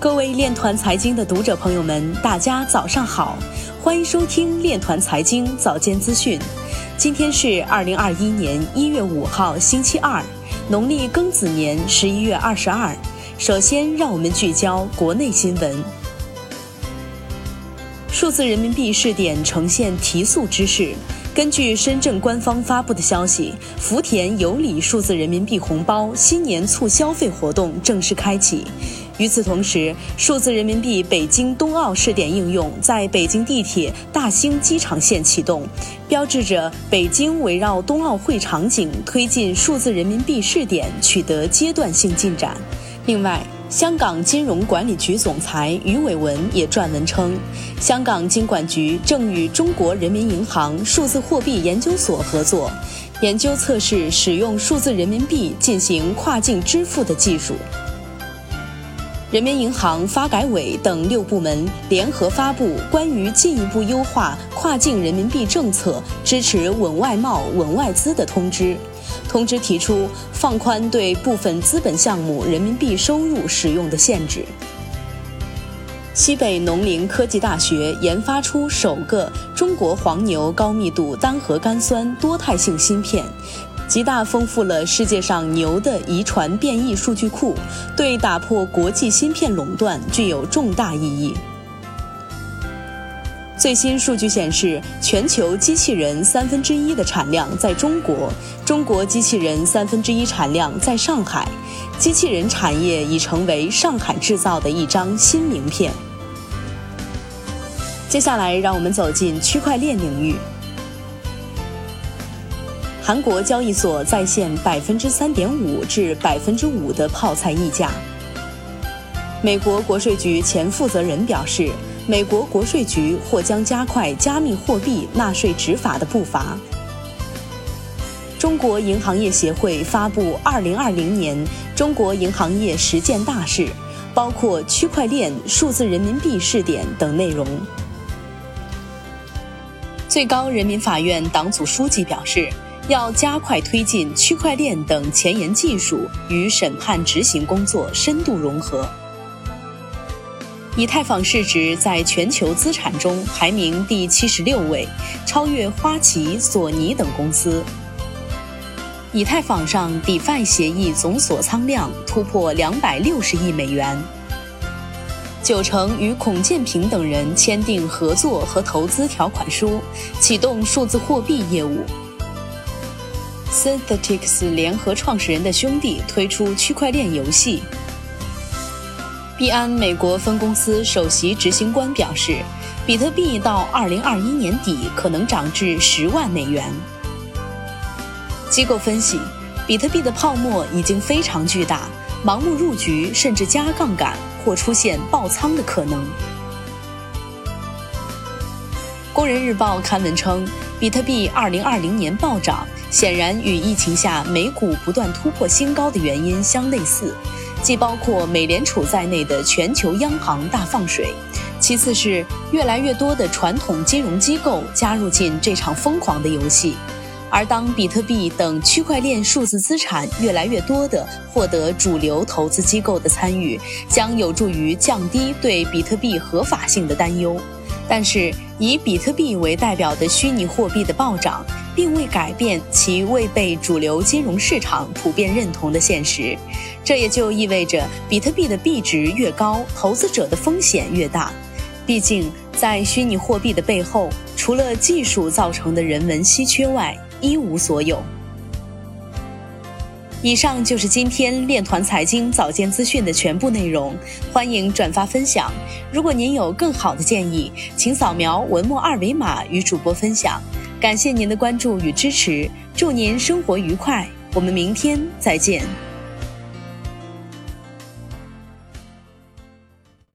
各位链团财经的读者朋友们，大家早上好，欢迎收听链团财经早间资讯。今天是二零二一年一月五号，星期二，农历庚子年十一月二十二。首先，让我们聚焦国内新闻。数字人民币试点呈现提速之势。根据深圳官方发布的消息，福田有礼数字人民币红包新年促消费活动正式开启。与此同时，数字人民币北京冬奥试点应用在北京地铁大兴机场线启动，标志着北京围绕冬奥会场景推进数字人民币试点取得阶段性进展。另外，香港金融管理局总裁余伟文也撰文称，香港金管局正与中国人民银行数字货币研究所合作，研究测试使用数字人民币进行跨境支付的技术。人民银行、发改委等六部门联合发布关于进一步优化跨境人民币政策、支持稳外贸、稳外资的通知。通知提出放宽对部分资本项目人民币收入使用的限制。西北农林科技大学研发出首个中国黄牛高密度单核苷酸多态性芯片，极大丰富了世界上牛的遗传变异数据库，对打破国际芯片垄断具有重大意义。最新数据显示，全球机器人三分之一的产量在中国，中国机器人三分之一产量在上海，机器人产业已成为上海制造的一张新名片。接下来，让我们走进区块链领域。韩国交易所在线百分之三点五至百分之五的泡菜溢价。美国国税局前负责人表示。美国国税局或将加快加密货币纳税执法的步伐。中国银行业协会发布二零二零年中国银行业十件大事，包括区块链、数字人民币试点等内容。最高人民法院党组书记表示，要加快推进区块链等前沿技术与审判执行工作深度融合。以太坊市值在全球资产中排名第七十六位，超越花旗、索尼等公司。以太坊上 DeFi 协议总锁仓量突破两百六十亿美元。九成与孔建平等人签订合作和投资条款书，启动数字货币业务。Synthetics 联合创始人的兄弟推出区块链游戏。币安美国分公司首席执行官表示，比特币到二零二一年底可能涨至十万美元。机构分析，比特币的泡沫已经非常巨大，盲目入局甚至加杠杆或出现爆仓的可能。工人日报刊文称，比特币二零二零年暴涨，显然与疫情下美股不断突破新高的原因相类似。既包括美联储在内的全球央行大放水，其次是越来越多的传统金融机构加入进这场疯狂的游戏。而当比特币等区块链数字资产越来越多的获得主流投资机构的参与，将有助于降低对比特币合法性的担忧。但是，以比特币为代表的虚拟货币的暴涨，并未改变其未被主流金融市场普遍认同的现实。这也就意味着，比特币的币值越高，投资者的风险越大。毕竟，在虚拟货币的背后，除了技术造成的人文稀缺外，一无所有。以上就是今天链团财经早间资讯的全部内容，欢迎转发分享。如果您有更好的建议，请扫描文末二维码与主播分享。感谢您的关注与支持，祝您生活愉快，我们明天再见。